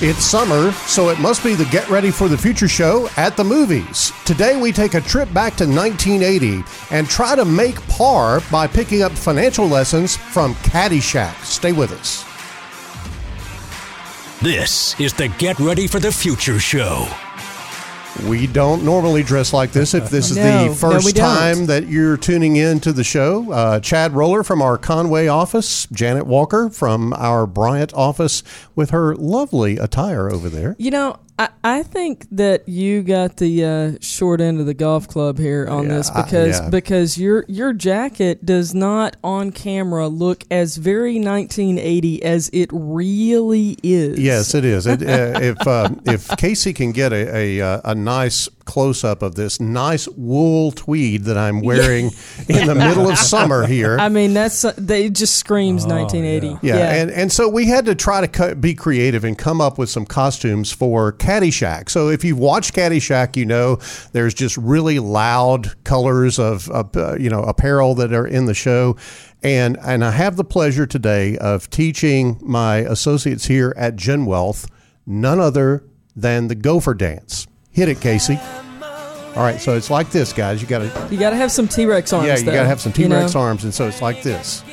It's summer, so it must be the Get Ready for the Future show at the movies. Today we take a trip back to 1980 and try to make par by picking up financial lessons from Caddyshack. Stay with us. This is the Get Ready for the Future show. We don't normally dress like this. If this is No, the first don't. time that you're tuning in to the show, uh, Chad Roller from our Conway office, Janet Walker from our Bryant office with her lovely attire over there. You know, I, I think that you got the uh, short end of the golf club here on Yeah, this I- because yeah. because your your jacket does not on camera look as very 1980 as it really is. Yes, it is. It, uh, if uh, if Casey can get a a, uh, a nice close up of this nice wool tweed that I'm wearing in the middle of summer here. I mean, that's they just screams 1980. Oh, yeah, and and so we had to try to cut, be creative and come up with some costumes for Caddyshack. So if you've watched Caddyshack, you know there's just really loud colors of, of uh, you know apparel that are in the show. And and I have the pleasure today of teaching my associates here at Gen Wealth none other than the Gopher dance. Hit it, Casey. All right, so it's like this, guys. You got to you got to have some T-Rex arms. yeah, you got to have some T-Rex know? arms, and so it's like this.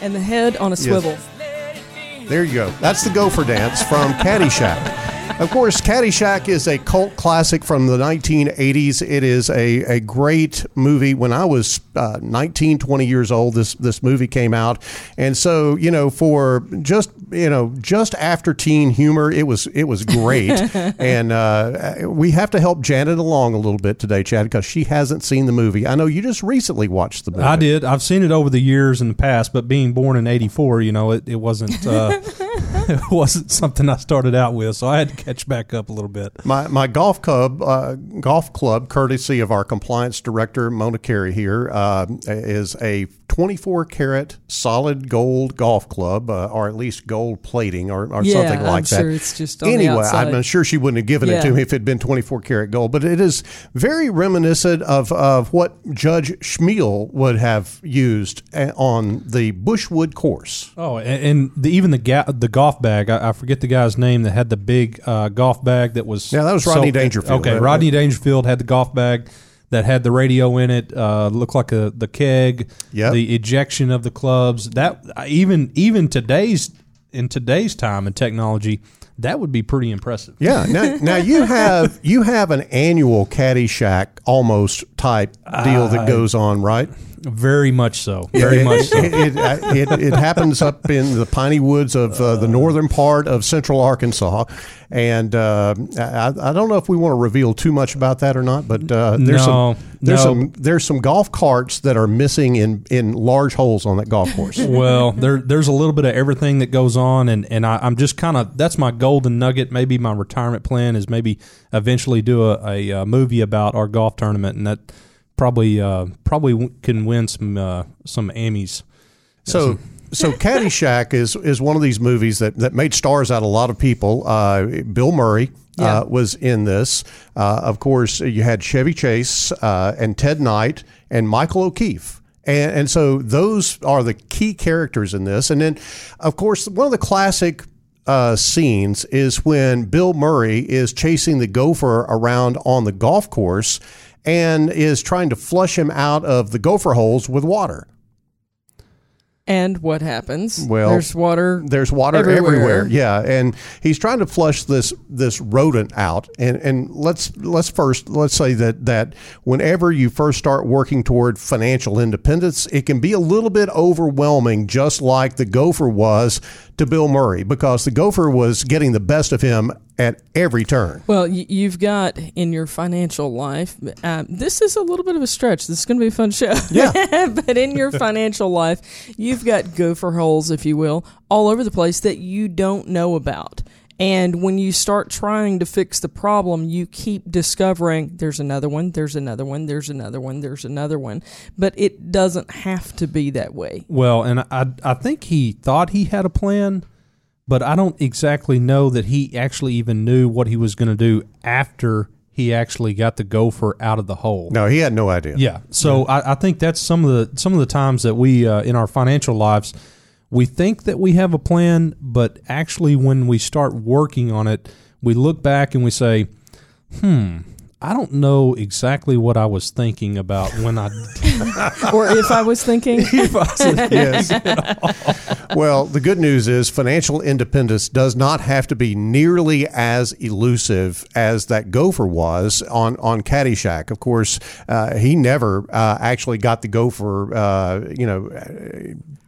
and the head on a swivel. There you go. That's the Gopher Dance from Caddyshack. Of course, Caddyshack is a cult classic from the 1980s. It is a, a great movie. When I was uh, 19, 20 years old, this, this movie came out. And so, you know, for just, you know, just after teen humor, it was, it was great. and uh, we have to help Janet along a little bit today, Chad, because she hasn't seen the movie. I know you just recently watched the movie. I did. I've seen it over the years in the past, but being born in '84, you know, it, it wasn't uh, it wasn't something I started out with, so I had to catch back up a little bit. My, my golf club, uh, golf club, courtesy of our compliance director Mona Carey here, uh, is a 24 karat solid gold golf club, uh, or at least gold plating, or, or Yeah, something I'm like that. sure it's just on anyway. outside. I'm sure she wouldn't have given it to me if it had been 24 karat gold, but it is very reminiscent of of what Judge Smails would have used uh, on the Bushwood course. Oh, and, and the, even the ga- the golf bag. I, I forget the guy's name that had the big uh, golf bag that was. Yeah, that was Rodney Dangerfield. Okay, Uh, Rodney Dangerfield had the golf bag that had the radio in it. Uh, looked like a the keg. Yep. The ejection of the clubs. That even even today's in today's time and technology, that would be pretty impressive. Yeah. Now, now you have you have an annual Caddyshack almost type deal that goes on, right? Very much so. Very it, much so. It, it, it, it happens up in the piney woods of uh, the northern part of central Arkansas, and uh, I, I don't know if we want to reveal too much about that or not. But uh, there's No, some there's no. some there's some golf carts that are missing in in large holes on that golf course. well, there there's a little bit of everything that goes on, and and I, I'm just kind of that's my golden nugget. Maybe my retirement plan is maybe eventually do a, a, uh movie about our golf tournament, and that probably uh, probably can win some uh, some Emmys. So, so Caddyshack is is one of these movies that, that made stars out of a lot of people. Uh, Bill Murray Yeah. uh, was in this. Uh, of course, you had Chevy Chase uh, and Ted Knight and Michael O'Keefe. And, and so those are the key characters in this. And then, of course, one of the classic uh, scenes is when Bill Murray is chasing the gopher around on the golf course and is trying to flush him out of the gopher holes with water. And what happens? Well, there's water. There's water Everywhere. everywhere. Yeah, and he's trying to flush this this rodent out. And and let's let's first let's say that that whenever you first start working toward financial independence, it can be a little bit overwhelming, just like the gopher was to Bill Murray, because the gopher was getting the best of him at every turn. Well, you've got in your financial life. Um, this is a little bit of a stretch. This is going to be a fun show. Yeah. but in your financial life, you've got gopher holes, if you will, all over the place that you don't know about. And when you start trying to fix the problem, you keep discovering there's another one, there's another one, there's another one, there's another one. But it doesn't have to be that way. Well, and I I think he thought he had a plan, but I don't exactly know that he actually even knew what he was going to do after he actually got the gopher out of the hole. No, he had no idea. Yeah. So I, I think that's some of the some of the times that we uh, in our financial lives we think that we have a plan, but actually when we start working on it, we look back and we say, "Hmm, I don't know exactly what I was thinking about when I or if I was thinking. yes. well, the good news is financial independence does not have to be nearly as elusive as that gopher was on, on Caddyshack. Of course, uh, he never uh, actually got the gopher, uh, you know,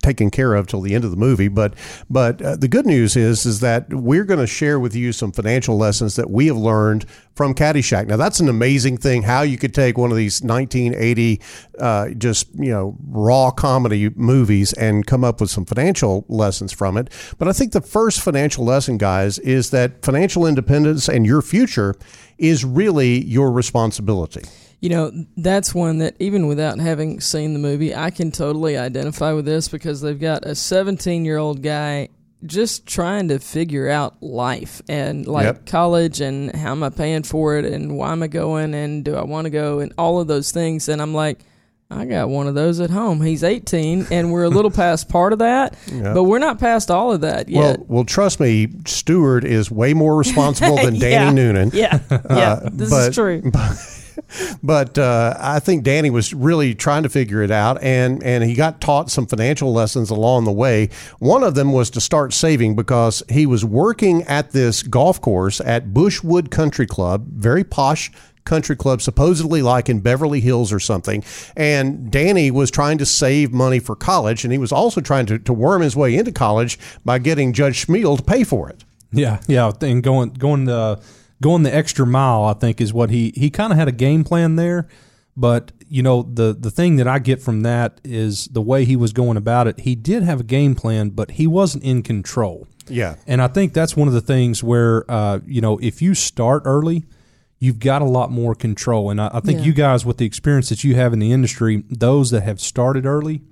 taken care of till the end of the movie. But but uh, the good news is is that we're going to share with you some financial lessons that we have learned from Caddyshack. Now that's an amazing thing how you could take one of these 1980 uh, just you know raw comedy movies and come up with some financial lessons from it. But I think the first financial lesson, guys, is that financial independence and your future is really your responsibility you know, that's one that even without having seen the movie, I can totally identify with this because they've got a 17 year old guy just trying to figure out life and like yep. college and how am I paying for it and why am I going and do I want to go and all of those things. And I'm like, I got one of those at home. He's 18, and we're a little past part of that, yep. but we're not past all of that yet. Well, well, trust me, Stewart is way more responsible than Danny yeah. Noonan. Yeah, yeah, uh, this but, is true. But, but uh, I think Danny was really trying to figure it out, and and he got taught some financial lessons along the way. One of them was to start saving because he was working at this golf course at Bushwood Country Club, very posh country club, supposedly like in Beverly Hills or something. And Danny was trying to save money for college, and he was also trying to, to worm his way into college by getting Judge Smails to pay for it. Yeah, yeah, and going going the going the extra mile, I think, is what he he kind of had a game plan there. But you know, the the thing that I get from that is the way he was going about it. He did have a game plan, but he wasn't in control. Yeah, and I think that's one of the things where uh, you know if you start early, you've got a lot more control. And I, I think yeah. you guys, with the experience that you have in the industry, those that have started early,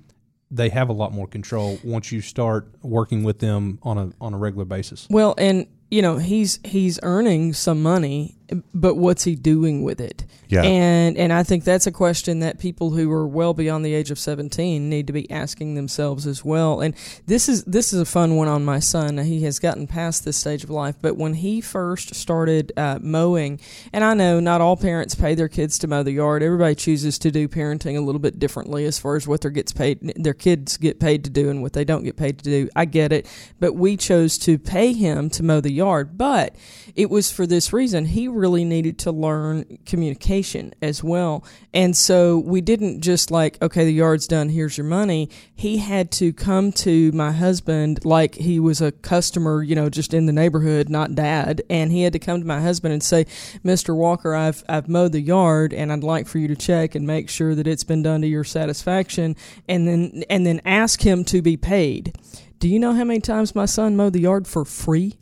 they have a lot more control once you start working with them on a on a regular basis. Well, and you know he's he's earning some money but what's he doing with it? Yeah. and and i think that's a question that people who are well beyond the age of 17 need to be asking themselves as well. And this is this is a fun one on my son. He has gotten past this stage of life but when he first started uh, mowing and i know not all parents pay their kids to mow the yard. Everybody chooses to do parenting a little bit differently as far as what their gets paid their kids get paid to do and what they don't get paid to do. I get it. But we chose to pay him to mow the yard, but it was for this reason. He really needed to learn communication as well. And so we didn't just like, okay, the yard's done, here's your money. He had to come to my husband like he was a customer, you know, just in the neighborhood, not dad. And he had to come to my husband and say, Mr. Walker, I've, I've mowed the yard and I'd like for you to check and make sure that it's been done to your satisfaction. And then, and then ask him to be paid. Do you know how many times my son mowed the yard for free?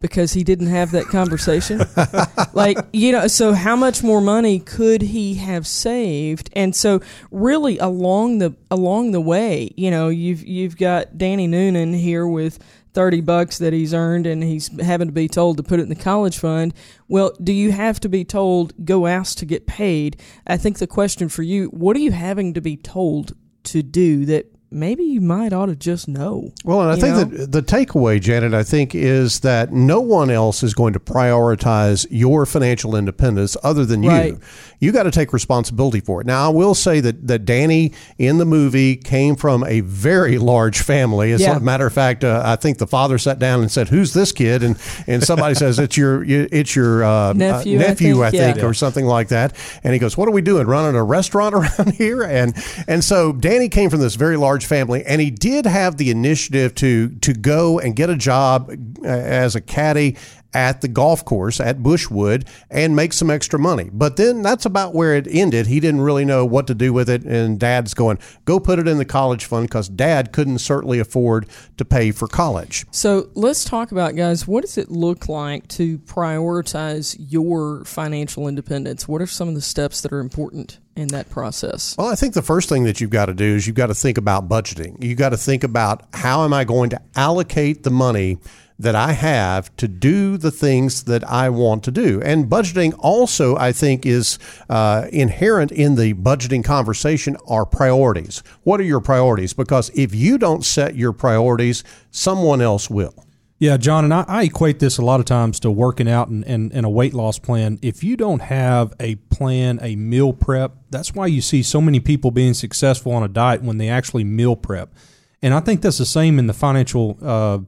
Because he didn't have that conversation. like, you know, so how much more money could he have saved? And so really along the along the way, you know, you've you've got Danny Noonan here with 30 bucks that he's earned and he's having to be told to put it in the college fund. Well, do you have to be told go ask to get paid? I think the question for you, what are you having to be told to do that maybe you might ought to just know. Well, and I think know? that the takeaway, Janet, I think is that no one else is going to prioritize your financial independence other than right. you. You got to take responsibility for it. Now, I will say that that Danny in the movie came from a very large family. As yeah. a matter of fact, uh, I think the father sat down and said, "Who's this kid?" and and somebody says, "It's your it's your uh, nephew, uh, nephew, I think, I think yeah. or something like that." And he goes, "What are we doing? Running a restaurant around here?" And and so Danny came from this very large family, and he did have the initiative to to go and get a job uh, as a caddy at the golf course at Bushwood and make some extra money. But then that's about where it ended. He didn't really know what to do with it. And dad's going, go put it in the college fund because dad couldn't certainly afford to pay for college. So let's talk about, guys, what does it look like to prioritize your financial independence? What are some of the steps that are important? in that process? Well, I think the first thing that you've got to do is you've got to think about budgeting. You've got to think about how am I going to allocate the money that I have to do the things that I want to do. And budgeting also, I think, is uh, inherent in the budgeting conversation are priorities. What are your priorities? Because if you don't set your priorities, someone else will. Yeah, John, and I, I, equate this a lot of times to working out and, and, and, a weight loss plan. If you don't have a plan, a meal prep, that's why you see so many people being successful on a diet when they actually meal prep. And I think that's the same in the financial uh,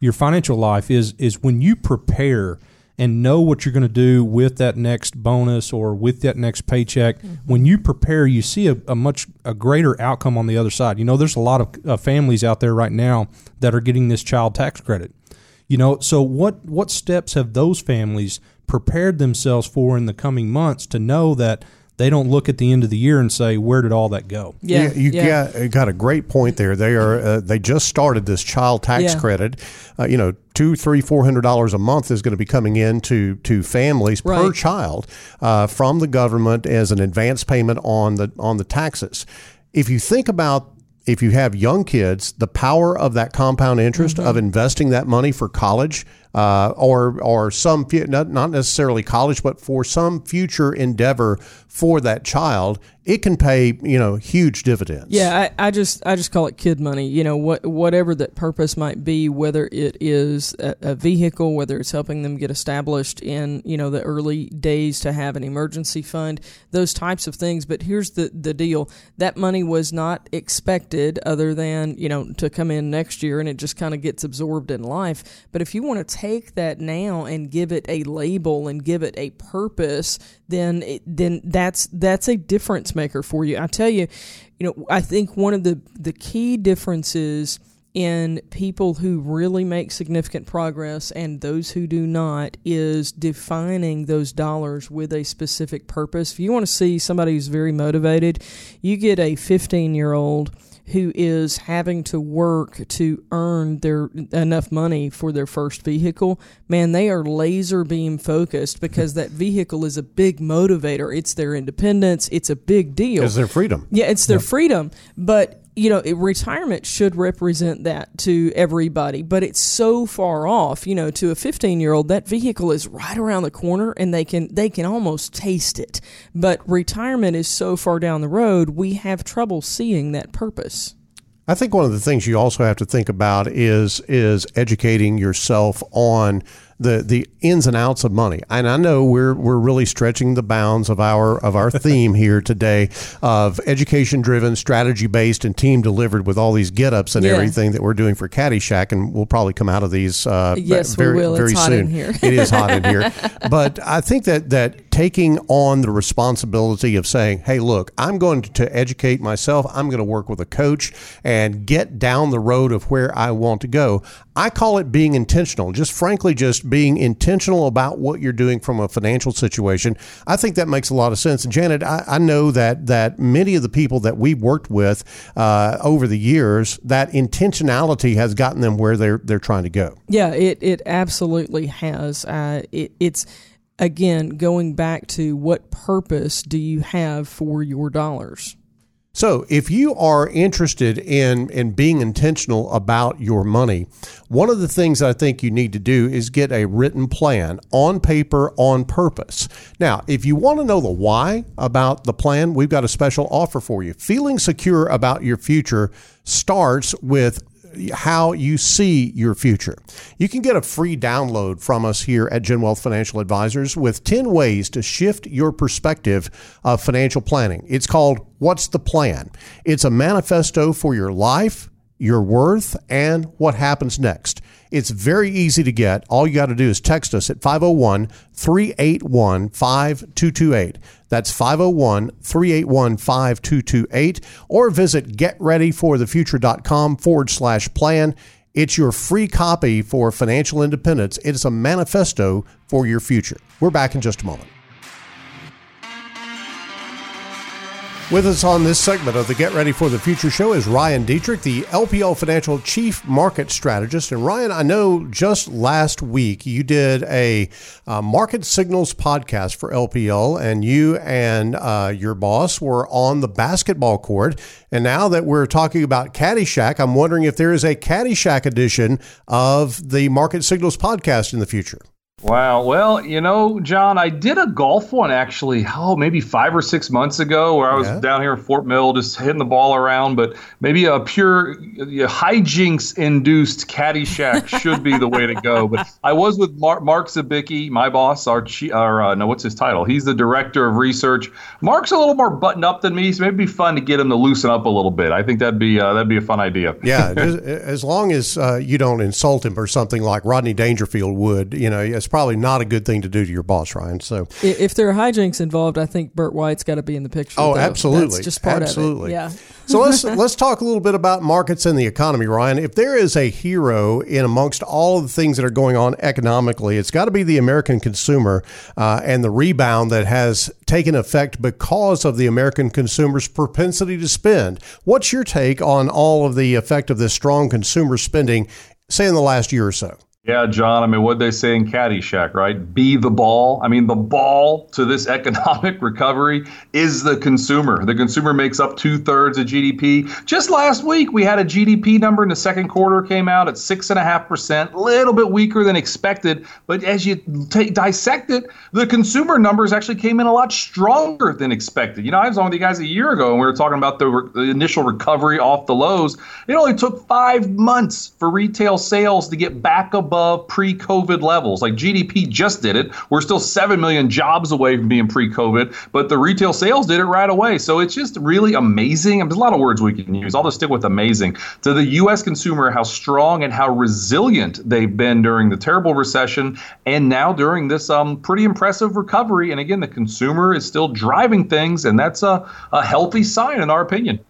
your financial life is is when you prepare and know what you're going to do with that next bonus or with that next paycheck. Mm-hmm. When you prepare, you see a, a, much a greater outcome on the other side. You know, there's a lot of uh, families out there right now that are getting this child tax credit. You know, so what what steps have those families prepared themselves for in the coming months to know that they don't look at the end of the year and say, "Where did all that go?" Yeah, you yeah. got got a great point there. They are uh, they just started this child tax yeah. credit. Uh, you know, two, three, four hundred dollars a month is going to be coming in to to families right. per child uh, from the government as an advance payment on the on the taxes. If you think about if you have young kids, the power of that compound interest mm-hmm. of investing that money for college uh, or or some not necessarily college, but for some future endeavor for that child, it can pay you know huge dividends. Yeah, I, I just I just call it kid money. You know what whatever that purpose might be, whether it is a, a vehicle, whether it's helping them get established in you know the early days to have an emergency fund, those types of things. But here's the the deal: that money was not expected, other than you know to come in next year, and it just kind of gets absorbed in life. But if you want to take that now and give it a label and give it a purpose, then it, then that's that's a difference maker for you. I tell you, you know, I think one of the the key differences in people who really make significant progress and those who do not is defining those dollars with a specific purpose. If you want to see somebody who's very motivated, you get a 15 year old who is having to work to earn their enough money for their first vehicle, man, they are laser beam focused because that vehicle is a big motivator. It's their independence. It's a big deal. It's their freedom. Yeah, it's their freedom. But you know, retirement should represent that to everybody, but it's so far off. You know, to a 15 year old, that vehicle is right around the corner, and they can they can almost taste it. But retirement is so far down the road, we have trouble seeing that purpose. I think one of the things you also have to think about is is educating yourself on the the ins and outs of money. And I know we're we're really stretching the bounds of our of our theme here today of education driven, strategy based, and team delivered with all these get ups and yeah. everything that we're doing for Caddyshack, and we'll probably come out of these uh, yes, very we will. very it's soon. it is hot in here, but I think that that taking on the responsibility of saying, "Hey, look, I'm going to educate myself. I'm going to work with a coach and get down the road of where I want to go." I call it being intentional. Just frankly, just being intentional about what you're doing from a financial situation. I think that makes a lot of sense. And Janet, I, I know that that many of the people that we've worked with uh, over the years, that intentionality has gotten them where they're they're trying to go. Yeah, it it absolutely has. Uh, it, it's again going back to what purpose do you have for your dollars? So, if you are interested in, in being intentional about your money, one of the things I think you need to do is get a written plan on paper on purpose. Now, if you want to know the why about the plan, we've got a special offer for you. Feeling secure about your future starts with how you see your future. You can get a free download from us here at Gen Wealth Financial Advisors with 10 ways to shift your perspective of financial planning. It's called What's the Plan? It's a manifesto for your life, your worth, and what happens next. It's very easy to get. All you got to do is text us at 501 381 5228. That's 501 381 5228. Or visit getreadyforthefuture.com forward slash plan. It's your free copy for financial independence. It's a manifesto for your future. We're back in just a moment. With us on this segment of the Get Ready for the Future show is Ryan Detrick, the LPL Financial Chief Market Strategist. And Ryan, I know just last week you did a uh, Market Signals podcast for LPL, and you and uh, your boss were on the basketball court. And now that we're talking about Caddyshack, I'm wondering if there is a Caddyshack edition of the Market Signals podcast in the future. Wow. Well, you know, John, I did a golf one actually, oh, maybe five or six months ago where I was yeah. down here in Fort Mill just hitting the ball around. But maybe a pure hijinks induced caddy shack should be the way to go. But I was with Mark, Mark Zabicki, my boss, our, our uh, no, what's his title? He's the director of research. Mark's a little more buttoned up than me, so maybe it'd be fun to get him to loosen up a little bit. I think that'd be uh, that'd be a fun idea. Yeah, as long as uh, you don't insult him or something like Rodney Dangerfield would, you know, it's probably not a good thing to do to your boss, Ryan. So if there are hijinks involved, I think Burt White's got to be in the picture. Oh, though. absolutely, That's just part absolutely. of it. Yeah. so let's let's talk a little bit about markets and the economy, Ryan. If there is a hero in amongst all of the things that are going on economically, it's got to be the American consumer uh, and the rebound that has taken effect because of the American consumer's propensity to spend. What's your take on all of the effect of this strong consumer spending, say in the last year or so? Yeah, John. I mean, what they say in Caddyshack, right? Be the ball. I mean, the ball to this economic recovery is the consumer. The consumer makes up two thirds of GDP. Just last week, we had a GDP number in the second quarter came out at six and a half percent, a little bit weaker than expected. But as you dissect it, the consumer numbers actually came in a lot stronger than expected. You know, I was on with you guys a year ago, and we were talking about the, re- the initial recovery off the lows. It only took five months for retail sales to get back above pre COVID levels. Like GDP just did it. We're still 7 million jobs away from being pre COVID, but the retail sales did it right away. So it's just really amazing. There's a lot of words we can use. I'll just stick with amazing. To the U.S. consumer, how strong and how resilient they've been during the terrible recession and now during this um, pretty impressive recovery. And again, the consumer is still driving things, and that's a, a healthy sign, in our opinion.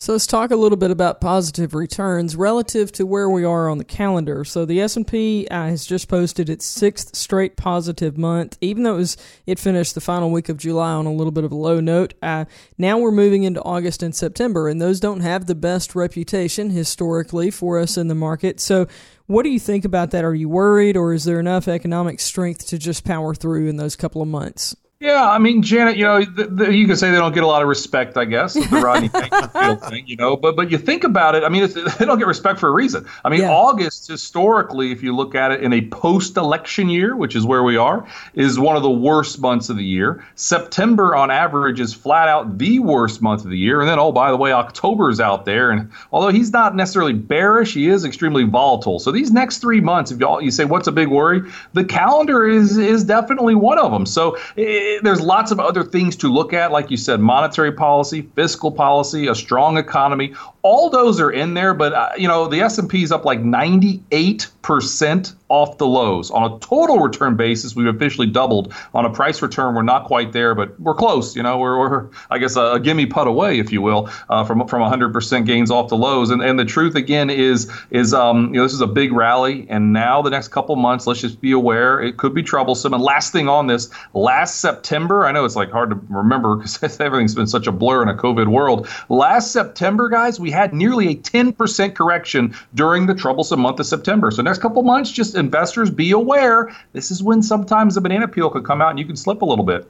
So let's talk a little bit about positive returns relative to where we are on the calendar. So the S&P uh, has just posted its sixth straight positive month, even though it was it finished the final week of July on a little bit of a low note. Uh, now we're moving into August and September, and those don't have the best reputation historically for us in the market. So what do you think about that? Are you worried, or is there enough economic strength to just power through in those couple of months? Yeah, I mean, Janet, you know, the, the, you can say they don't get a lot of respect, I guess, the Rodney Dangerfield thing, you know, but but you think about it, I mean, they don't get respect for a reason. I mean, yeah. August, historically, if you look at it in a post-election year, which is where we are, is one of the worst months of the year. September, on average, is flat out the worst month of the year. And then, oh, by the way, October's out there, and although he's not necessarily bearish, he is extremely volatile. So these next three months, if y'all you say what's a big worry, the calendar is is definitely one of them. So. It, there's lots of other things to look at, like you said, monetary policy, fiscal policy, a strong economy. All those are in there, but uh, you know the S and P is up like 98 percent off the lows. On a total return basis, we've officially doubled. On a price return, we're not quite there, but we're close. You know, we're, we're I guess a, a gimme putt away, if you will, uh, from from 100% gains off the lows. And and the truth again is is um, you know this is a big rally, and now the next couple months, let's just be aware it could be troublesome. And last thing on this, last September, I know it's like hard to remember because everything's been such a blur in a COVID world. Last September, guys, we had nearly a 10% correction during the troublesome month of September. So next couple months, just investors be aware. This is when sometimes a banana peel could come out and you can slip a little bit.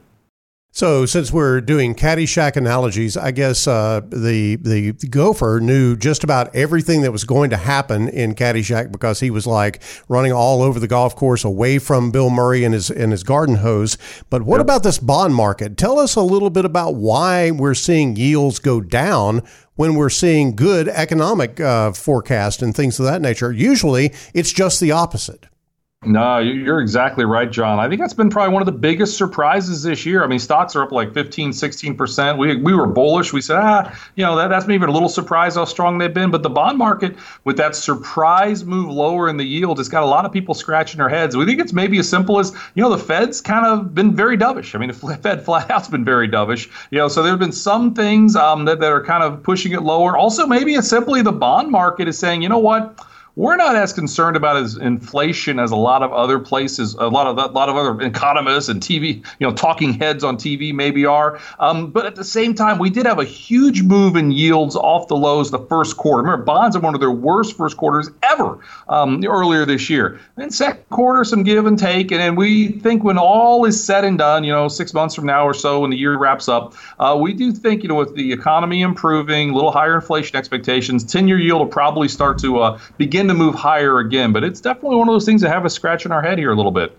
So, since we're doing Caddyshack analogies, I guess uh, the the gopher knew just about everything that was going to happen in Caddyshack because he was like running all over the golf course, away from Bill Murray and his and his garden hose. But what yep. about this bond market? Tell us a little bit about why we're seeing yields go down when we're seeing good economic uh, forecast and things of that nature. Usually, it's just the opposite. No, you're exactly right, John. I think that's been probably one of the biggest surprises this year. I mean, stocks are up like 15, 16%. We, we were bullish. We said, ah, you know, that, that's maybe a little surprised how strong they've been. But the bond market, with that surprise move lower in the yield, it's got a lot of people scratching their heads. We think it's maybe as simple as, you know, the Fed's kind of been very dovish. I mean, the Fed flat out's been very dovish. You know, so there have been some things um, that, that are kind of pushing it lower. Also, maybe it's simply the bond market is saying, you know what? We're not as concerned about as inflation as a lot of other places, a lot of a lot of other economists and TV, you know, talking heads on TV maybe are. Um, but at the same time, we did have a huge move in yields off the lows the first quarter. Remember, bonds are one of their worst first quarters ever um, earlier this year. Then second quarter, some give and take, and we think when all is said and done, you know, six months from now or so, when the year wraps up, uh, we do think, you know, with the economy improving, a little higher inflation expectations, ten-year yield will probably start to uh, begin to move higher again. But it's definitely one of those things that have us scratching our head here a little bit.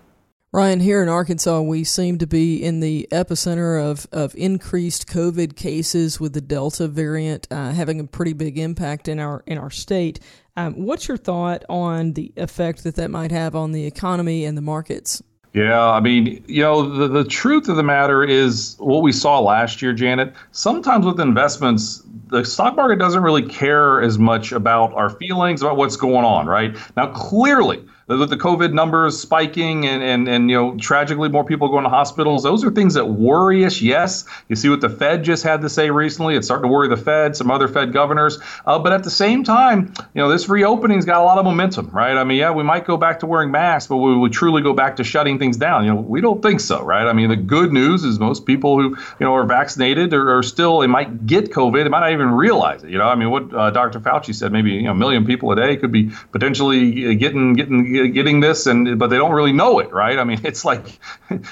Ryan, here in Arkansas, we seem to be in the epicenter of, of increased COVID cases with the Delta variant uh, having a pretty big impact in our in our state. Um, what's your thought on the effect that that might have on the economy and the markets? Yeah, I mean, you know, the, the truth of the matter is what we saw last year, Janet. Sometimes with investments, the stock market doesn't really care as much about our feelings about what's going on, right? Now, clearly, with the COVID numbers spiking and, and, and you know tragically more people going to hospitals, those are things that worry us. Yes, you see what the Fed just had to say recently. It's starting to worry the Fed, some other Fed governors. Uh, but at the same time, you know this reopening's got a lot of momentum, right? I mean, yeah, we might go back to wearing masks, but we would truly go back to shutting things down. You know, we don't think so, right? I mean, the good news is most people who you know are vaccinated are, still they might get COVID, they might not even realize it. You know, I mean, what uh, Dr. Fauci said, maybe you know a million people a day could be potentially getting getting getting this, and but they don't really know it, right? I mean, it's like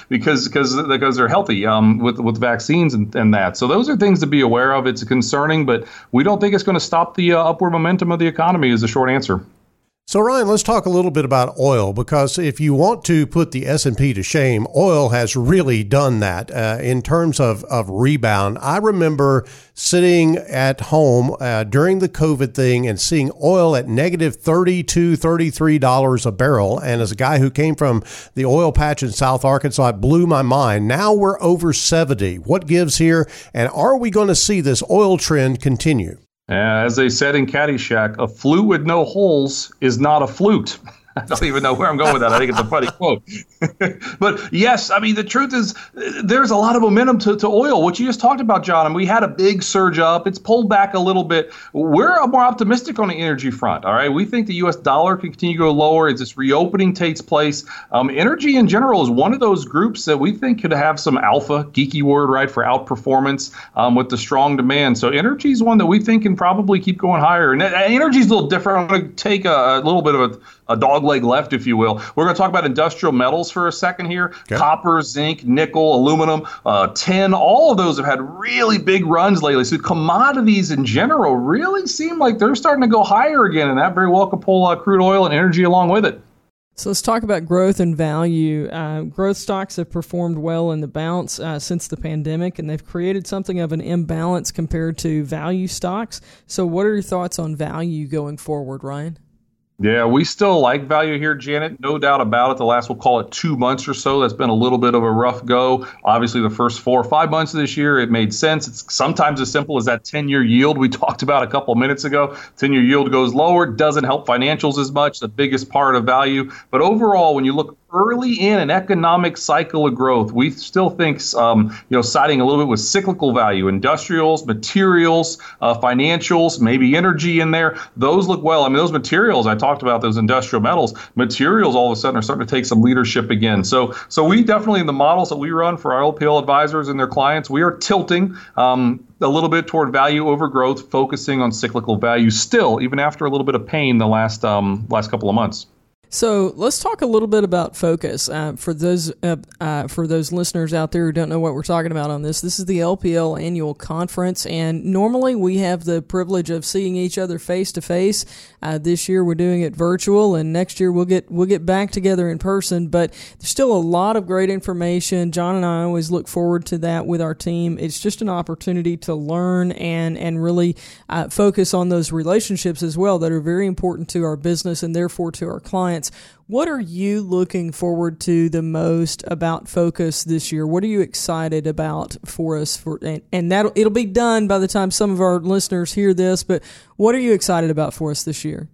because because because they're healthy um, with with vaccines and, and that. So those are things to be aware of. It's concerning, but we don't think it's going to stop the uh, upward momentum of the economy. Is the short answer. So Ryan, let's talk a little bit about oil because if you want to put the S&P to shame, oil has really done that uh, in terms of, of rebound. I remember sitting at home uh, during the COVID thing and seeing oil at negative 32 $33 a barrel. And as a guy who came from the oil patch in South Arkansas, it blew my mind. Now we're over 70. What gives here? And are we going to see this oil trend continue? Uh, as they said in Caddyshack, a flute with no holes is not a flute. I don't even know where I'm going with that. I think it's a funny quote. but yes, I mean, the truth is there's a lot of momentum to, to oil, which you just talked about, John. And we had a big surge up. It's pulled back a little bit. We're more optimistic on the energy front. All right. We think the U.S. dollar can continue to go lower as this reopening takes place. Um, energy in general is one of those groups that we think could have some alpha, geeky word, right, for outperformance um, with the strong demand. So energy is one that we think can probably keep going higher. And energy is a little different. I'm going to take a, a little bit of a a dog leg left, if you will. We're going to talk about industrial metals for a second here okay. copper, zinc, nickel, aluminum, uh, tin. All of those have had really big runs lately. So commodities in general really seem like they're starting to go higher again, and that very well could pull uh, crude oil and energy along with it. So let's talk about growth and value. Uh, growth stocks have performed well in the bounce uh, since the pandemic, and they've created something of an imbalance compared to value stocks. So, what are your thoughts on value going forward, Ryan? Yeah, we still like value here, Janet. No doubt about it. The last, we'll call it two months or so, that's been a little bit of a rough go. Obviously, the first four or five months of this year, it made sense. It's sometimes as simple as that 10 year yield we talked about a couple minutes ago. 10 year yield goes lower, doesn't help financials as much, the biggest part of value. But overall, when you look early in an economic cycle of growth, we still think, um, you know, siding a little bit with cyclical value, industrials, materials, uh, financials, maybe energy in there. Those look well. I mean, those materials I talked about, those industrial metals, materials all of a sudden are starting to take some leadership again. So, so we definitely in the models that we run for our LPL advisors and their clients, we are tilting. Um, a little bit toward value over growth, focusing on cyclical value still, even after a little bit of pain the last um, last couple of months. So let's talk a little bit about focus uh, for those uh, uh, for those listeners out there who don't know what we're talking about on this. This is the LPL annual conference, and normally we have the privilege of seeing each other face to face. This year we're doing it virtual, and next year we'll get we'll get back together in person. But there's still a lot of great information. John and I always look forward to that with our team. It's just an opportunity to learn and and really uh, focus on those relationships as well that are very important to our business and therefore to our clients clients. What are you looking forward to the most about Focus this year? What are you excited about for us? For and, and that it'll be done by the time some of our listeners hear this. But what are you excited about for us this year?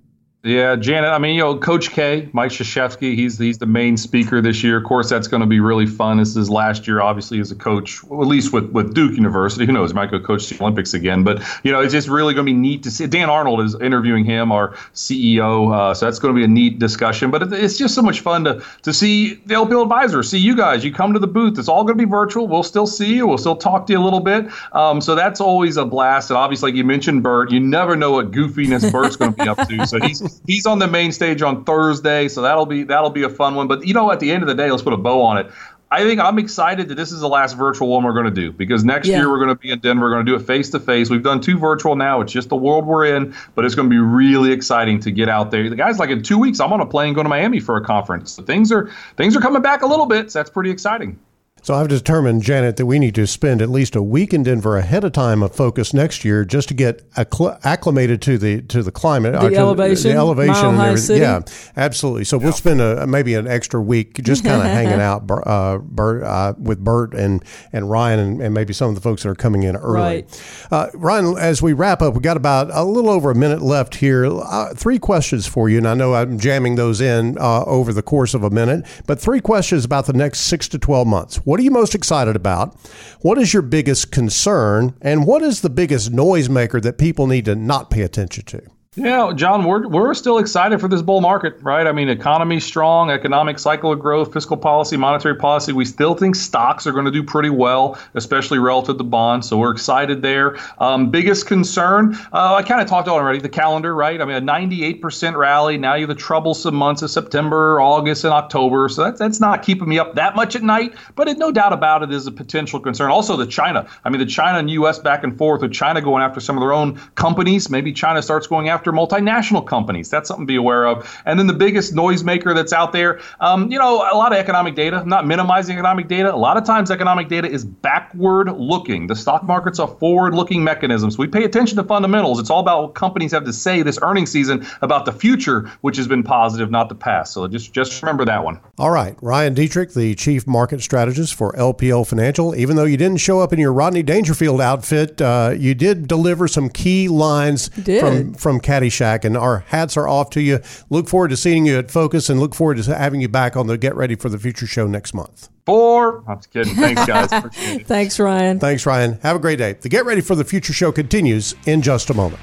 Yeah, Janet. I mean, you know, Coach K, Mike Krzyzewski, he's he's the main speaker this year. Of course, that's going to be really fun. This is last year, obviously, as a coach, at least with, with Duke University. Who knows? Might go coach the Olympics again. But you know, it's just really going to be neat to see. Dan Arnold is interviewing him, our CEO. Uh, so that's going to be a neat discussion. But it's just so much fun to to see the LPL advisor, see you guys. You come to the booth. It's all going to be virtual. We'll still see you. We'll still talk to you a little bit. Um, so that's always a blast. And obviously, like you mentioned, Burt, you never know what goofiness Burt's going to be up to. So he's he's on the main stage on Thursday, so that'll be that'll be a fun one. But you know, at the end of the day, let's put a bow on it. I think I'm excited that this is the last virtual one we're going to do because next yeah. year we're going to be in Denver. We're going to do it face to face. We've done two virtual now. It's just the world we're in, but it's going to be really exciting to get out there. The guys, like in two weeks, I'm on a plane going to Miami for a conference. So things are things are coming back a little bit. So that's pretty exciting. So I've determined, Janet, that we need to spend at least a week in Denver ahead of time of focus next year just to get acclimated to the to the climate, the to elevation, the elevation, and everything. City. Yeah, absolutely. So we'll spend a, maybe an extra week just kind of hanging out uh, Burt, uh, with Burt and and Ryan and, and, maybe some of the folks that are coming in early. Right. Uh, Ryan, as we wrap up, we got about a little over a minute left here. Uh, three questions for you, and I know I'm jamming those in uh, over the course of a minute, but three questions about the next six to twelve months. What are you most excited about? What is your biggest concern? And what is the biggest noisemaker that people need to not pay attention to? Yeah, John, we're, we're still excited for this bull market, right? I mean, economy strong, economic cycle of growth, fiscal policy, monetary policy. We still think stocks are going to do pretty well, especially relative to bonds. So we're excited there. Um, biggest concern, uh, I kind of talked about already, the calendar, right? I mean, a 98% rally. Now you have the troublesome months of September, August, and October. So that's, that's not keeping me up that much at night, but it, no doubt about it is a potential concern. Also, the China. I mean, the China and U.S. back and forth with China going after some of their own companies. Maybe China starts going after after multinational companies. That's something to be aware of. And then the biggest noisemaker that's out there, um, you know, a lot of economic data, I'm not minimizing economic data. A lot of times economic data is backward looking. The stock market's a forward looking mechanism. So we pay attention to fundamentals. It's all about what companies have to say this earnings season about the future, which has been positive, not the past. So just, just remember that one. All right. Ryan Detrick, the chief market strategist for LPL Financial. Even though you didn't show up in your Rodney Dangerfield outfit, uh, you did deliver some key lines from, from Caddyshack, and our hats are off to you. Look forward to seeing you at Focus, and look forward to having you back on the Get Ready for the Future show next month. Four. I'm just kidding. Thanks, guys. Thanks, Ryan. Thanks, Ryan. Have a great day. The Get Ready for the Future show continues in just a moment.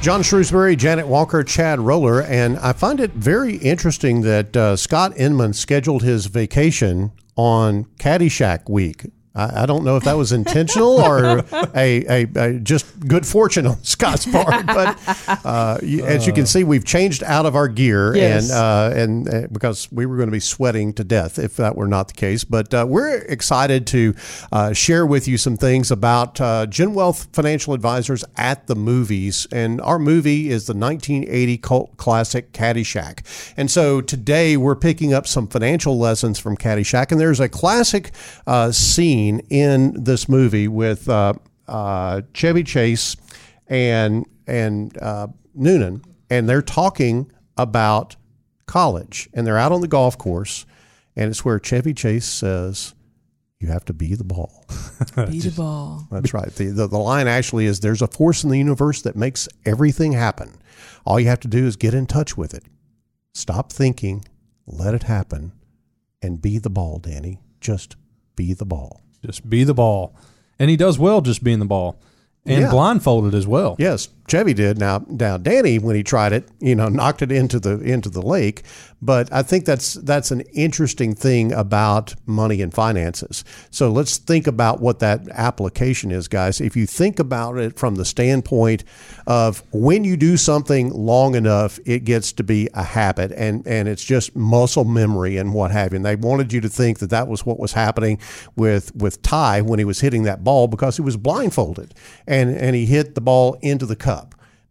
John Shrewsbury, Janet Walker, Chad Roller, and I find it very interesting that uh, Scott Inman scheduled his vacation on Caddyshack week. I, I don't know if that was intentional or a, a, a, just good fortune on Scott's part, but uh, you, as you can see, we've changed out of our gear, yes. and uh, and uh, because we were going to be sweating to death if that were not the case. But uh, we're excited to uh, share with you some things about uh, Gen Wealth Financial Advisors at the movies, and our movie is the 1980 cult classic Caddyshack. And so today we're picking up some financial lessons from Caddyshack, and there's a classic scene scene in this movie with uh, uh, Chevy Chase and and uh, Noonan, and they're talking about college, and they're out on the golf course, and it's where Chevy Chase says, "You have to be the ball." be the ball. That's right. The, the the line actually is, "There's a force in the universe that makes everything happen. All you have to do is get in touch with it. Stop thinking, let it happen, and be the ball, Danny. Just be the ball." Just be the ball. And he does well just being the ball and yeah. blindfolded as well. Yes, Chevy did. Now, now Danny, when he tried it, you know, knocked it into the into the lake. But I think that's that's an interesting thing about money and finances. So let's think about what that application is, guys. If you think about it from the standpoint of when you do something long enough, it gets to be a habit, and and it's just muscle memory and what have you. And they wanted you to think that that was what was happening with with Ty when he was hitting that ball because he was blindfolded and and he hit the ball into the cup.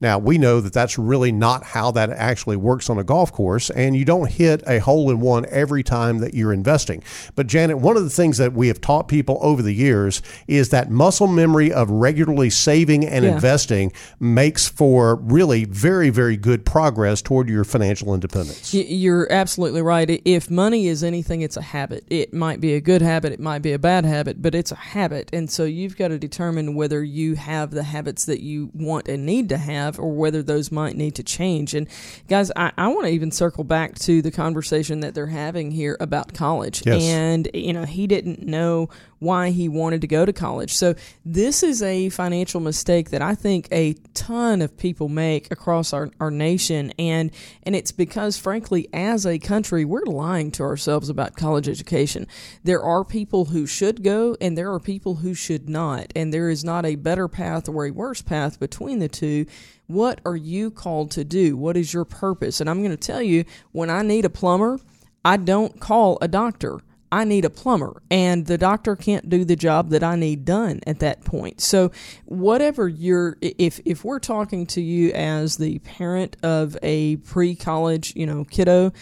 Now, we know that that's really not how that actually works on a golf course, and you don't hit a hole in one every time that you're investing. But, Janet, one of the things that we have taught people over the years is that muscle memory of regularly saving and yeah. investing makes for really very, very good progress toward your financial independence. You're absolutely right. If money is anything, it's a habit. It might be a good habit, it might be a bad habit, but it's a habit. And so you've got to determine whether you have the habits that you want and need to have have or whether those might need to change. And guys, I, I want to even circle back to the conversation that they're having here about college. Yes. And, you know, he didn't know why he wanted to go to college. So this is a financial mistake that I think a ton of people make across our, our nation and and it's because frankly as a country we're lying to ourselves about college education. There are people who should go and there are people who should not and there is not a better path or a worse path between the two. What are you called to do? What is your purpose? And I'm going to tell you when I need a plumber, I don't call a doctor. I need a plumber, and the doctor can't do the job that I need done at that point. So, whatever you're, if if we're talking to you as the parent of a pre-college, you know, kiddo,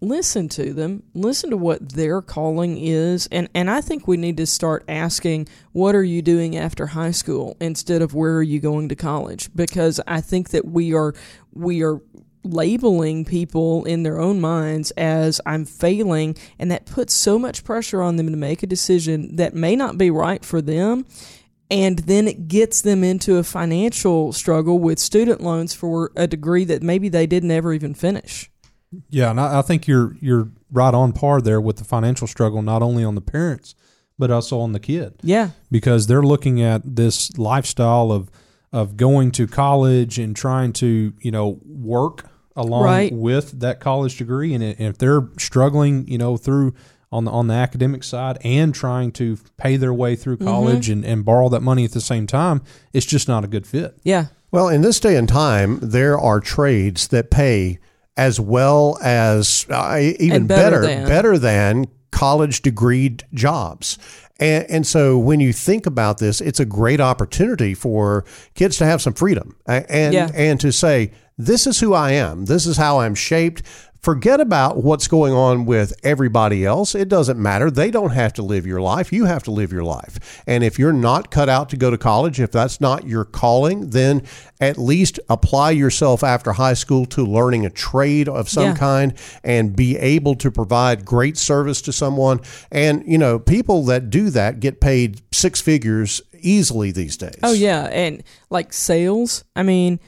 listen to them, listen to what their calling is, and and I think we need to start asking, what are you doing after high school instead of where are you going to college? Because I think that we are we are labeling people in their own minds as I'm failing, and that puts so much pressure on them to make a decision that may not be right for them. And then it gets them into a financial struggle with student loans for a degree that maybe they didn't ever even finish. Yeah, and I, I think you're you're right on par there with the financial struggle, not only on the parents but also on the kid. Yeah, because they're looking at this lifestyle of of going to college and trying to you know work along Right. with that college degree, and if they're struggling, you know, through on the on the academic side and trying to pay their way through Mm-hmm. college and, and borrow that money at the same time, it's just not a good fit. yeah, Well, in this day and time, there are trades that pay as well as uh, even And better better, than. better than college degreed jobs. And, and so when you think about this, it's a great opportunity for kids to have some freedom and, Yeah. and to say, this is who I am. This is how I'm shaped. Forget about what's going on with everybody else. It doesn't matter. They don't have to live your life. You have to live your life. And if you're not cut out to go to college, if that's not your calling, then at least apply yourself after high school to learning a trade of some Yeah. kind and be able to provide great service to someone. And, you know, people that do that get paid six figures easily these days. Oh yeah, and like sales. I mean,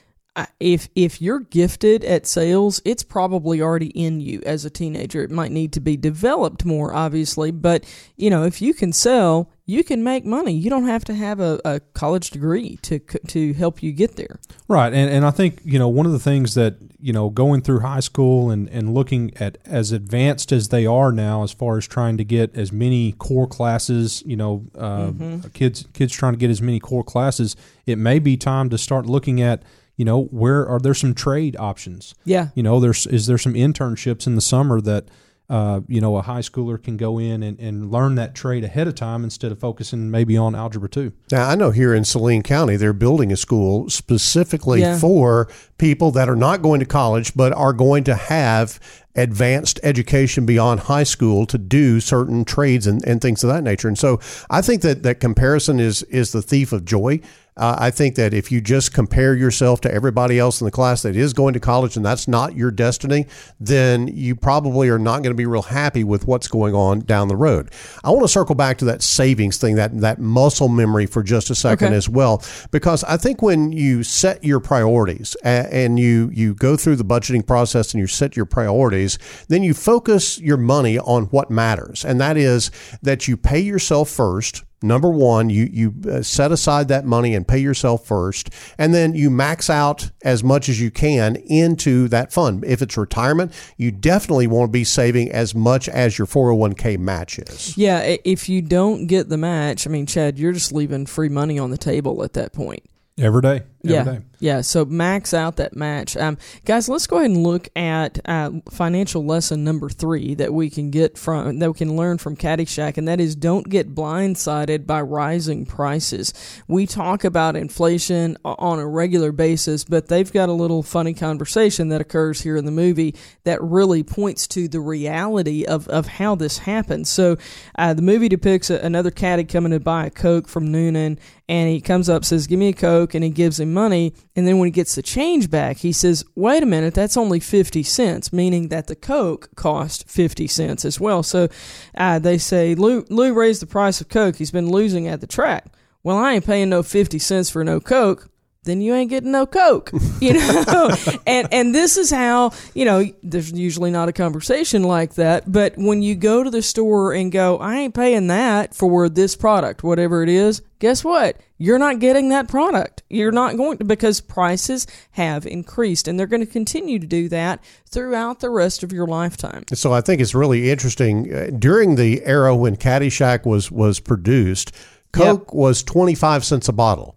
if if you're gifted at sales, it's probably already in you as a teenager. It might need to be developed more, obviously, but you know, if you can sell, you can make money. You don't have to have a, a college degree to to help you get there. Right, and and I think you know one of the things that you know going through high school and and looking at as advanced as they are now, as far as trying to get as many core classes, you know, uh, kids kids trying to get as many core classes, it may be time to start looking at you know where are there some trade options. Yeah. You know, there's is there some internships in the summer that. Uh, you know, a high schooler can go in and, and learn that trade ahead of time instead of focusing maybe on algebra two. Now, I know here in Saline County, they're building a school specifically Yeah. for people that are not going to college, but are going to have advanced education beyond high school to do certain trades and, and things of that nature. And so I think that that comparison is, is the thief of joy. Uh, I think that if you just compare yourself to everybody else in the class that is going to college and that's not your destiny, then you probably are not going to be real happy with what's going on down the road. I want to circle back to that savings thing, that that muscle memory for just a second Okay. as well, because I think when you set your priorities and you you go through the budgeting process and you set your priorities, then you focus your money on what matters, and that is that you pay yourself first. Number one, you you uh, set aside that money and pay yourself first, and then you max out as much as you can into that fund. If it's retirement, you definitely want to be saving as much as your 401k match is. Yeah, if you don't get the match, I mean, Chad, you're just leaving free money on the table at that point. Every day. Yeah, day. yeah. So max out that match, um, guys. Let's go ahead and look at uh, financial lesson number three that we can get from that we can learn from Caddyshack, and that is don't get blindsided by rising prices. We talk about inflation on a regular basis, but they've got a little funny conversation that occurs here in the movie that really points to the reality of of how this happens. So uh, the movie depicts a, another caddy coming to buy a coke from Noonan, and he comes up says, "Give me a coke," and he gives him money. And then when he gets the change back, he says, "Wait a minute, that's only fifty cents," meaning that the coke cost fifty cents as well. So uh, they say, "Lou, Lou raised the price of coke. He's been losing at the track." Well, I ain't paying no fifty cents for no coke. Then you ain't getting no coke you know? And and this is how you know there's usually not a conversation like that but when you go to the store and go i ain't paying that for this product whatever it is guess what? You're not getting that product. You're not going to because prices have increased and they're going to continue to do that throughout the rest of your lifetime. So i think it's really interesting uh, during the era when caddyshack was was produced coke yep. was 25 cents a bottle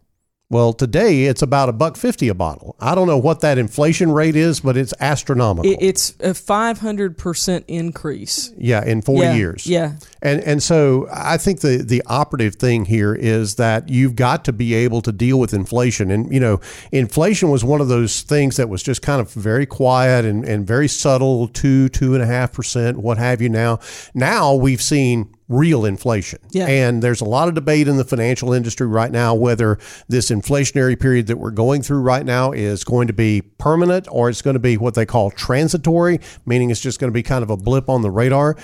well, today it's about a buck fifty a bottle. I don't know what that inflation rate is, but it's astronomical. It's a five hundred percent increase. Yeah, in forty yeah, years. Yeah, and and so I think the the operative thing here is that you've got to be able to deal with inflation, and you know, inflation was one of those things that was just kind of very quiet and and very subtle, two two and a half percent, what have you. Now, now we've seen real inflation. Yeah. And there's a lot of debate in the financial industry right now whether this inflationary period that we're going through right now is going to be permanent or it's going to be what they call transitory, meaning it's just going to be kind of a blip on the radar.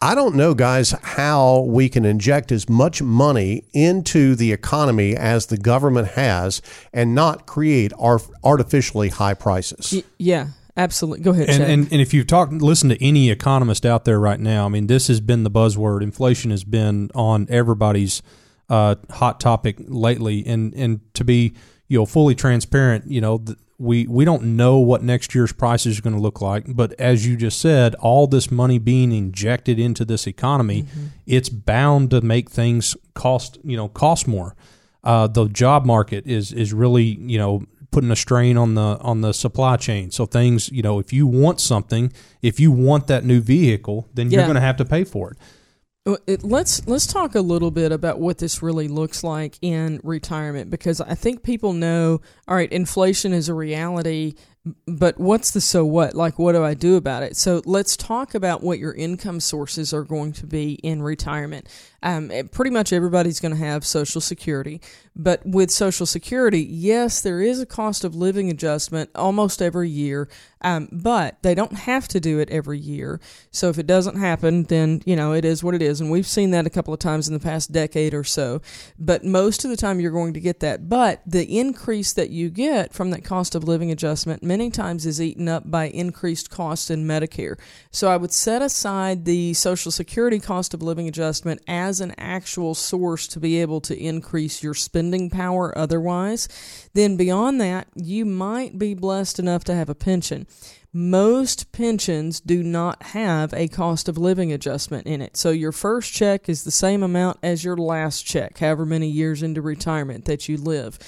I don't know, guys, how we can inject as much money into the economy as the government has and not create artificially high prices. Yeah. Absolutely. Go ahead. And, and, and if you've talked, listen to any economist out there right now, I mean, this has been the buzzword. Inflation has been on everybody's uh, hot topic lately. And and to be you know fully transparent, you know, we we don't know what next year's prices are going to look like. But as you just said, all this money being injected into this economy, mm-hmm. it's bound to make things cost you know cost more. Uh, the job market is is really you know putting a strain on the on the supply chain. So things, you know, if you want something, if you want that new vehicle, then you're going to have to pay for it. Uh, it, let's let's talk a little bit about what this really looks like in retirement because I think people know all right inflation is a reality but what's the so what? Like, what do I do about it? So let's talk about what your income sources are going to be in retirement. Um, eh, pretty much everybody's going to have Social Security, but with Social Security, yes, there is a cost of living adjustment almost every year, um, but they don't have to do it every year. So if it doesn't happen, then you know it is what it is, and we've seen that a couple of times in the past decade or so. But most of the time, you're going to get that. But the increase that you get from that cost of living adjustment many times is eaten up by increased costs in Medicare. So I would set aside the Social Security cost of living adjustment as an actual source to be able to increase your spending power otherwise. Then beyond that, you might be blessed enough to have a pension. Most pensions do not have a cost of living adjustment in it. So your first check is the same amount as your last check, however many years into retirement that you live.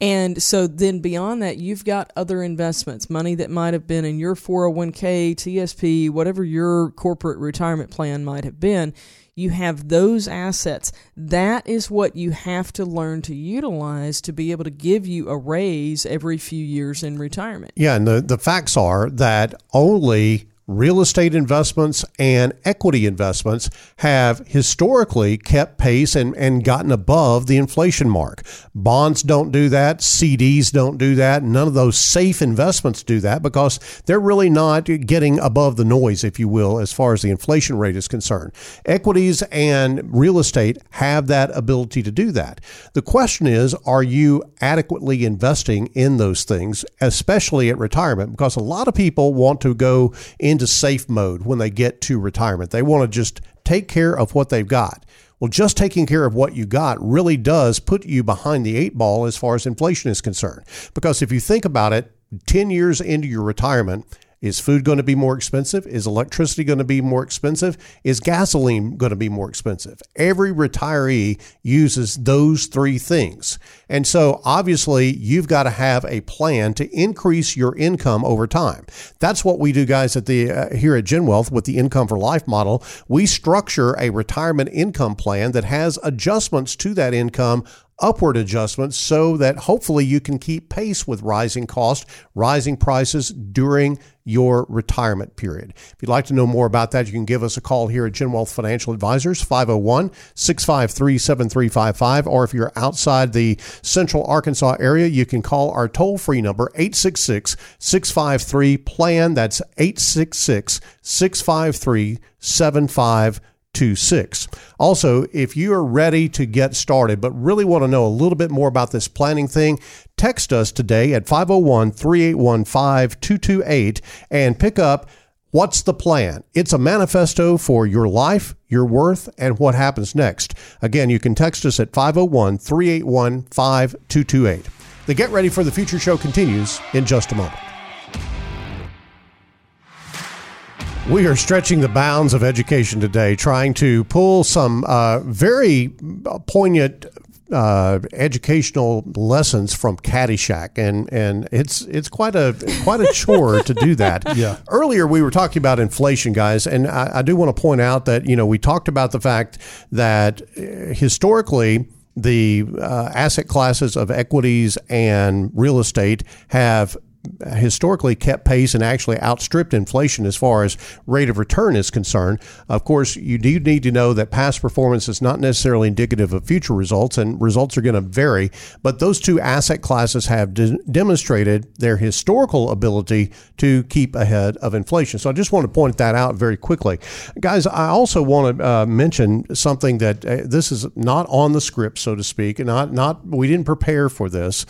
And so then beyond that, you've got other investments, money that might have been in your 401k, TSP, whatever your corporate retirement plan might have been you have those assets. That is what you have to learn to utilize to be able to give you a raise every few years in retirement. Yeah, and the, the facts are that only real estate investments and equity investments have historically kept pace and, and gotten above the inflation mark. Bonds don't do that. CDs don't do that. None of those safe investments do that because they're really not getting above the noise, if you will, as far as the inflation rate is concerned. Equities and real estate have that ability to do that. The question is, are you adequately investing in those things, especially at retirement? Because a lot of people want to go into into safe mode when they get to retirement. They want to just take care of what they've got. Well, just taking care of what you got really does put you behind the eight ball as far as inflation is concerned. Because if you think about it, 10 years into your retirement, is food going to be more expensive? Is electricity going to be more expensive? Is gasoline going to be more expensive? Every retiree uses those three things. And so obviously you've got to have a plan to increase your income over time. That's what we do guys at the uh, here at Gen Wealth with the income for life model. We structure a retirement income plan that has adjustments to that income upward adjustments so that hopefully you can keep pace with rising costs, rising prices during your retirement period. If you'd like to know more about that, you can give us a call here at Gen Wealth Financial Advisors, 501 653 7355. Or if you're outside the central Arkansas area, you can call our toll free number, 866 653 PLAN. That's 866 653 7555. 526. Also, if you are ready to get started but really want to know a little bit more about this planning thing, text us today at 501 381 5228 and pick up What's the plan? It's a manifesto for your life, your worth, and what happens next. Again, you can text us at 501 381 5228. The Get Ready for the Future show continues in just a moment. We are stretching the bounds of education today, trying to pull some uh, very poignant uh, educational lessons from Caddyshack, and and it's it's quite a quite a chore to do that. Yeah. Earlier we were talking about inflation, guys, and I, I do want to point out that you know we talked about the fact that uh, historically the uh, asset classes of equities and real estate have historically kept pace and actually outstripped inflation as far as rate of return is concerned. Of course, you do need to know that past performance is not necessarily indicative of future results, and results are going to vary. But those two asset classes have de- demonstrated their historical ability to keep ahead of inflation. So I just want to point that out very quickly. Guys, I also want to uh, mention something that uh, this is not on the script, so to speak, and not, not we didn't prepare for this.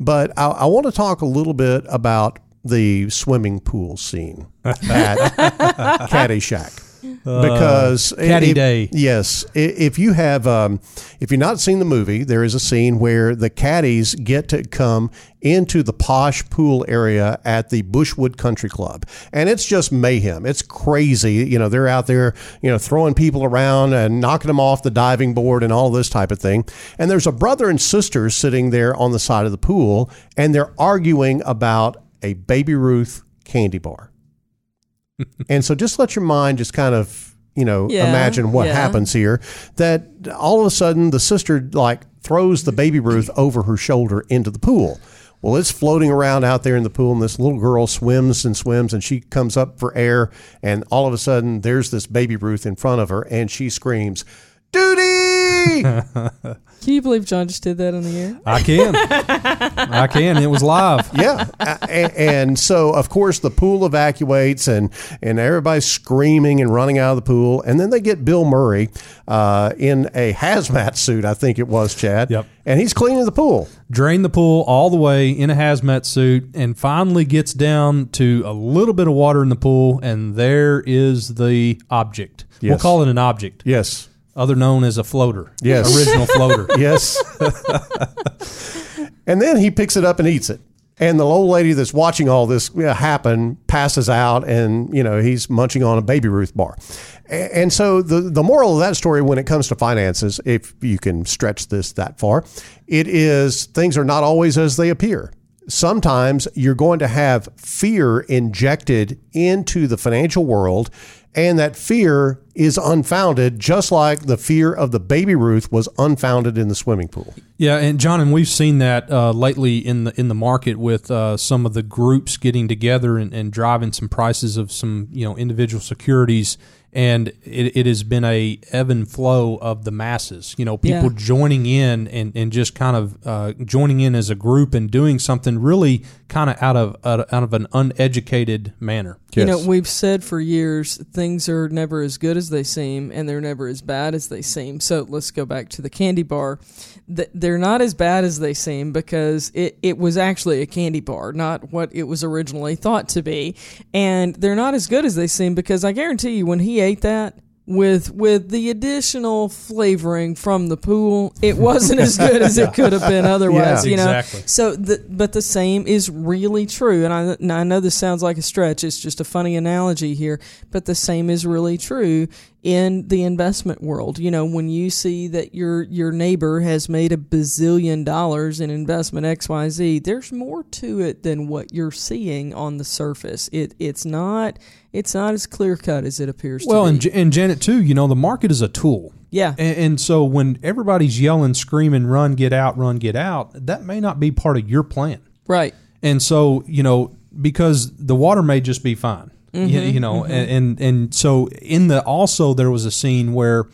But I, I want to talk a little bit about the swimming pool scene at Caddyshack. Because Caddy if- Day. yes, if you have, um, if you've not seen the movie, there is a scene where the caddies get to come into the posh pool area at the Bushwood Country Club, and it's just mayhem. It's crazy. You know, they're out there, you know, throwing people around and knocking them off the diving board and all this type of thing. And there's a brother and sister sitting there on the side of the pool, and they're arguing about a Baby Ruth candy bar. And so just let your mind just kind of, you know, Yeah, imagine what yeah. happens here. That all of a sudden the sister like throws the Baby Ruth over her shoulder into the pool. Well, it's floating around out there in the pool, and this little girl swims and swims, and she comes up for air, and all of a sudden, there's this baby Ruth in front of her, and she screams, "Duty!" Can you believe John just did that on the air? I can. I can. It was live. yeah, and, and so of course the pool evacuates, and and everybody's screaming and running out of the pool, and then they get Bill Murray uh, in a hazmat suit, I think it was, Chad. Yep. and he's cleaning the pool. Drain the pool all the way in a hazmat suit and finally gets down to a little bit of water in the pool, and there is the object. We'll call it an object, Yes, other known as a floater. Yes. Original floater. yes. and then he picks it up and eats it. And the old lady that's watching all this happen passes out, and you know he's munching on a baby Ruth bar. And so the the moral of that story, when it comes to finances, if you can stretch this that far, it is things are not always as they appear. Sometimes you're going to have fear injected into the financial world, and that fear is unfounded, just like the fear of the baby Ruth was unfounded in the swimming pool. Yeah, and John, and we've seen that uh, lately in the in the market with uh, some of the groups getting together and, and driving some prices of some you know individual securities, and it, it has been a ebb and flow of the masses. You know, people Yeah. joining in and, and just kind of uh, joining in as a group and doing something really kind of out of out of- out of an uneducated manner. You know, we've said for years things are never as good as they seem, and they're never as bad as they seem. So let's go back to the candy bar. They're not as bad as they seem because it, it was actually a candy bar, not what it was originally thought to be. And they're not as good as they seem because I guarantee you, when he ate that, with with the additional flavoring from the pool, it wasn't as good as it could have been otherwise. Yeah, you know, exactly. so, the, but the same is really true, and I, and I know this sounds like a stretch. It's just a funny analogy here, but the same is really true in the investment world. You know, when you see that your your neighbor has made a bazillion dollars in investment X Y Z, there's more to it than what you're seeing on the surface. It it's not it's not as clear cut as it appears. Well, to be. and and Janet too. You know, the market is a tool. yeah, And, and so when everybody's yelling, screaming, run, get out, run, get out, that may not be part of your plan. right. And so, you know, because the water may just be fine, you, you know, and, and, and so in the, also there was a scene where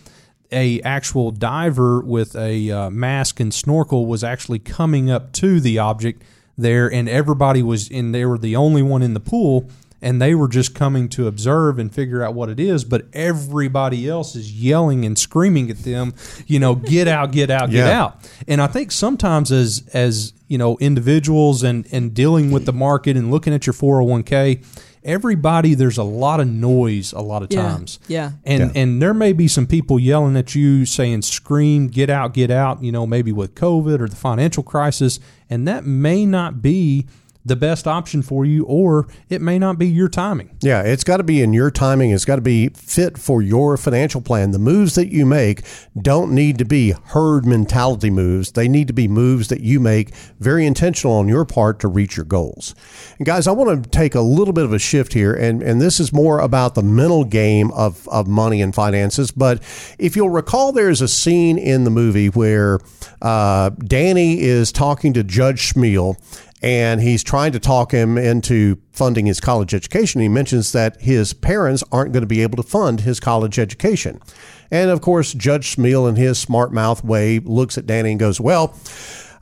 a actual diver with a uh, mask and snorkel was actually coming up to the object there and everybody was and they were the only one in the pool and they were just coming to observe and figure out what it is, but everybody else is yelling and screaming at them, you know, get out, get out, get Yeah. out. And I think sometimes as as you know individuals and and dealing with the market and looking at your 401k, everybody there's a lot of noise a lot of Yeah. times. Yeah. And Yeah. and there may be some people yelling at you saying scream, get out, get out, you know, maybe with COVID or the financial crisis, and that may not be the best option for you or it may not be your timing. Yeah, it's got to be in your timing. It's got to be fit for your financial plan. The moves that you make don't need to be herd mentality moves. They need to be moves that you make very intentional on your part to reach your goals. And guys, I want to take a little bit of a shift here, and, and this is more about the mental game of, of money and finances. But if you'll recall, there's a scene in the movie where uh, Danny is talking to Judge Smails and he's trying to talk him into funding his college education. He mentions that his parents aren't going to be able to fund his college education. And of course, Judge Smails, in his smart mouth way, looks at Danny and goes, Well,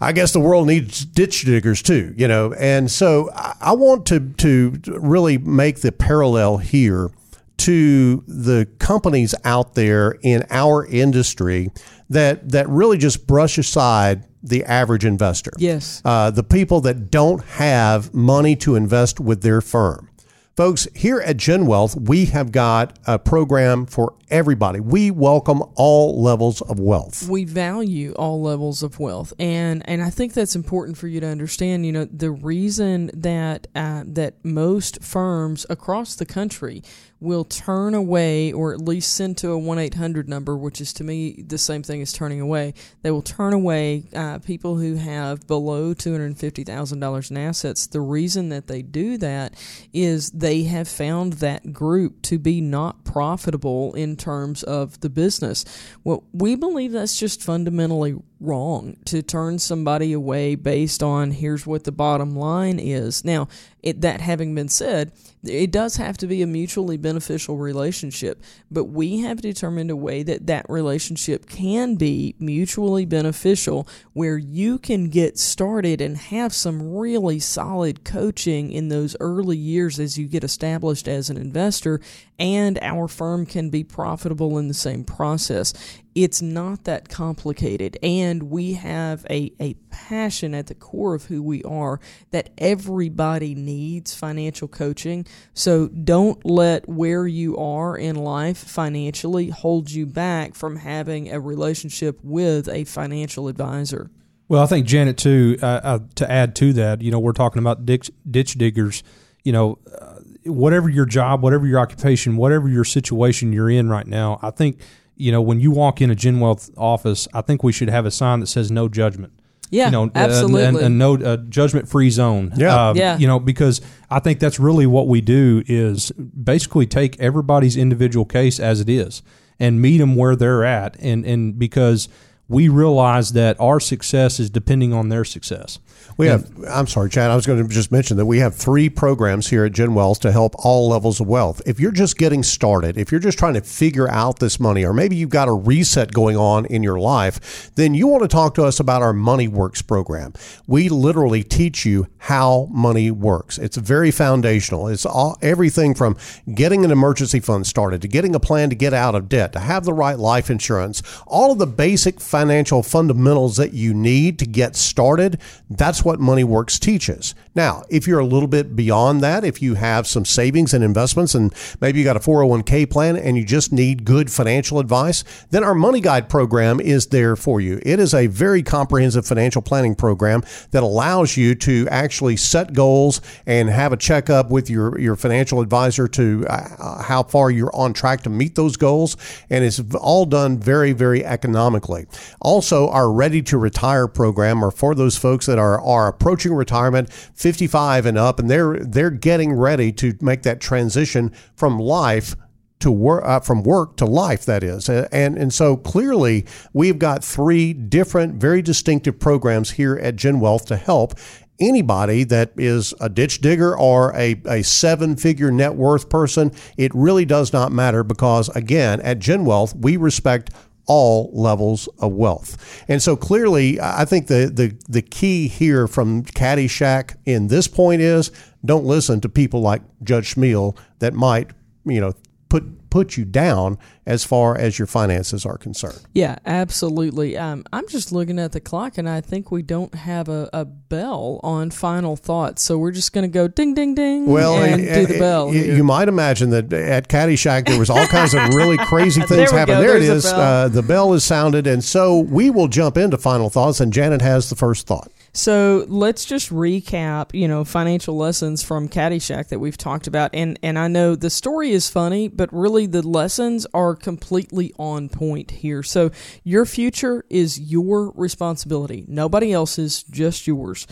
I guess the world needs ditch diggers too, you know. And so I want to to really make the parallel here to the companies out there in our industry that that really just brush aside the average investor. Yes. Uh, the people that don't have money to invest with their firm. Folks, here at Gen Wealth, we have got a program for everybody. We welcome all levels of wealth. we value all levels of wealth and and I think that's important for you to understand you know the reason that uh, that most firms across the country will turn away or at least send to a 1-800 number which is to me the same thing as turning away they will turn away uh, people who have below $250,000 in assets the reason that they do that is they have found that group to be not profitable in terms of the business. Well, we believe that's just fundamentally wrong to turn somebody away based on here's what the bottom line is. Now, it, that having been said, it does have to be a mutually beneficial relationship, but we have determined a way that that relationship can be mutually beneficial where you can get started and have some really solid coaching in those early years as you get established as an investor and our firm can be profitable in the same process. It's not that complicated, and we have a, a passion at the core of who we are that everybody needs financial coaching. So don't let where you are in life financially hold you back from having a relationship with a financial advisor. Well, I think Janet too. Uh, uh, to add to that, you know, we're talking about ditch, ditch diggers. You know, uh, whatever your job, whatever your occupation, whatever your situation you're in right now, I think you know when you walk in a Gen Wealth office, I think we should have a sign that says "No Judgment." Yeah, you know, absolutely. and, and no uh, judgment free zone. Yeah. Uh, Yeah. You know, because I think that's really what we do is basically take everybody's individual case as it is and meet them where they're at, and and because we realize that our success is depending on their success. We have, I'm sorry, Chad, I was going to just mention that we have three programs here at Gen Wealth to help all levels of wealth. If you're just getting started, if you're just trying to figure out this money, or maybe you've got a reset going on in your life, then you want to talk to us about our Money Works program. We literally teach you how money works. It's very foundational. It's all, everything from getting an emergency fund started to getting a plan to get out of debt, to have the right life insurance, all of the basic financial fundamentals that you need to get started. That's what Money Works teaches. Now, if you're a little bit beyond that, if you have some savings and investments and maybe you got a 401k plan and you just need good financial advice, then our Money Guide program is there for you. It is a very comprehensive financial planning program that allows you to actually set goals and have a checkup with your, your financial advisor to uh, how far you're on track to meet those goals. And it's all done very, very economically. Also, our Ready to Retire program are for those folks that are, are approaching retirement, 55 and up, and they're they're getting ready to make that transition from life to work uh, from work to life that is. Uh, and and so clearly we've got three different very distinctive programs here at Gen Wealth to help anybody that is a ditch digger or a, a seven figure net worth person. It really does not matter because again at Gen Wealth we respect all levels of wealth. And so clearly, I think the, the, the key here from Caddyshack in this point is don't listen to people like Judge Smails that might, you know, put put you down as far as your finances are concerned. Yeah, absolutely. Um, I'm just looking at the clock, and I think we don't have a, a bell on final thoughts, so we're just going to go ding, ding, ding, well, and, do the bell. You, you might imagine that at Caddyshack there was all kinds of really crazy things there happening. Go. There it is. Bell. Uh, the bell is sounded, and so we will jump into final thoughts, and Janet has the first thought. So let's just recap, you know, financial lessons from Caddyshack that we've talked about. And and I know the story is funny, but really the lessons are completely on point here. So your future is your responsibility. Nobody else's, just yours.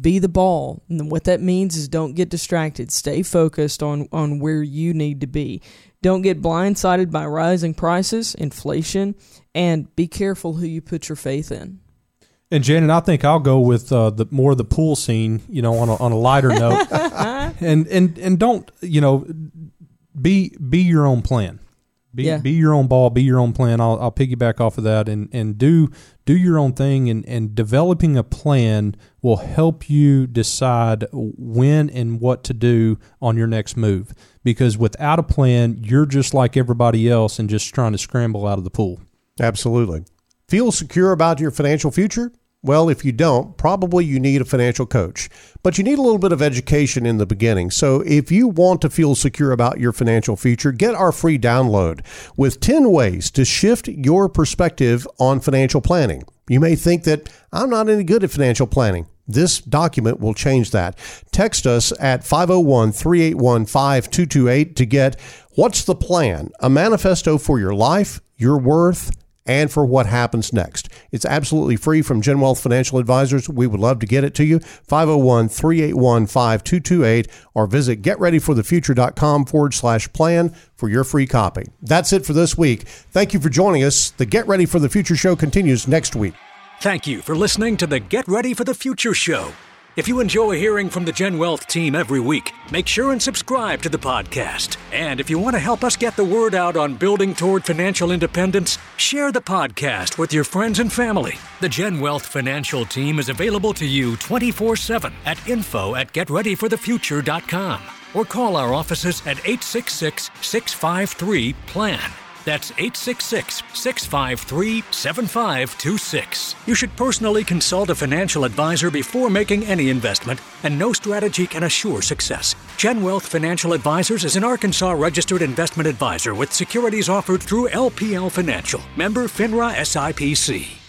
Be the ball. And what that means is don't get distracted. Stay focused on, on where you need to be. Don't get blindsided by rising prices, inflation, and be careful who you put your faith in. And Janet, I think I'll go with uh, the more the pool scene, you know, on a, on a lighter note, and and and don't you know, be be your own plan, be Yeah. be your own ball, be your own plan. I'll I'll piggyback off of that and and do do your own thing, and and developing a plan will help you decide when and what to do on your next move. Because without a plan, you're just like everybody else and just trying to scramble out of the pool. Absolutely. Feel secure about your financial future? Well, if you don't, probably you need a financial coach. But you need a little bit of education in the beginning. So if you want to feel secure about your financial future, get our free download with 10 ways to shift your perspective on financial planning. You may think that I'm not any good at financial planning. This document will change that. Text us at 501 381 5228 to get What's the Plan? A manifesto for your life, your worth, and for what happens next. It's absolutely free from Gen Wealth Financial Advisors. We would love to get it to you. 501 381 5228 or visit getreadyforthefuture.com forward slash plan for your free copy. That's it for this week. Thank you for joining us. The Get Ready for the Future show continues next week. Thank you for listening to the Get Ready for the Future show. If you enjoy hearing from the Gen Wealth team every week, make sure and subscribe to the podcast. And if you want to help us get the word out on building toward financial independence, share the podcast with your friends and family. The Gen Wealth financial team is available to you 24 7 at info at getreadyforthefuture.com or call our offices at 866 653 PLAN. That's 866 653 7526. You should personally consult a financial advisor before making any investment, and no strategy can assure success. Gen Wealth Financial Advisors is an Arkansas registered investment advisor with securities offered through LPL Financial, member FINRA SIPC.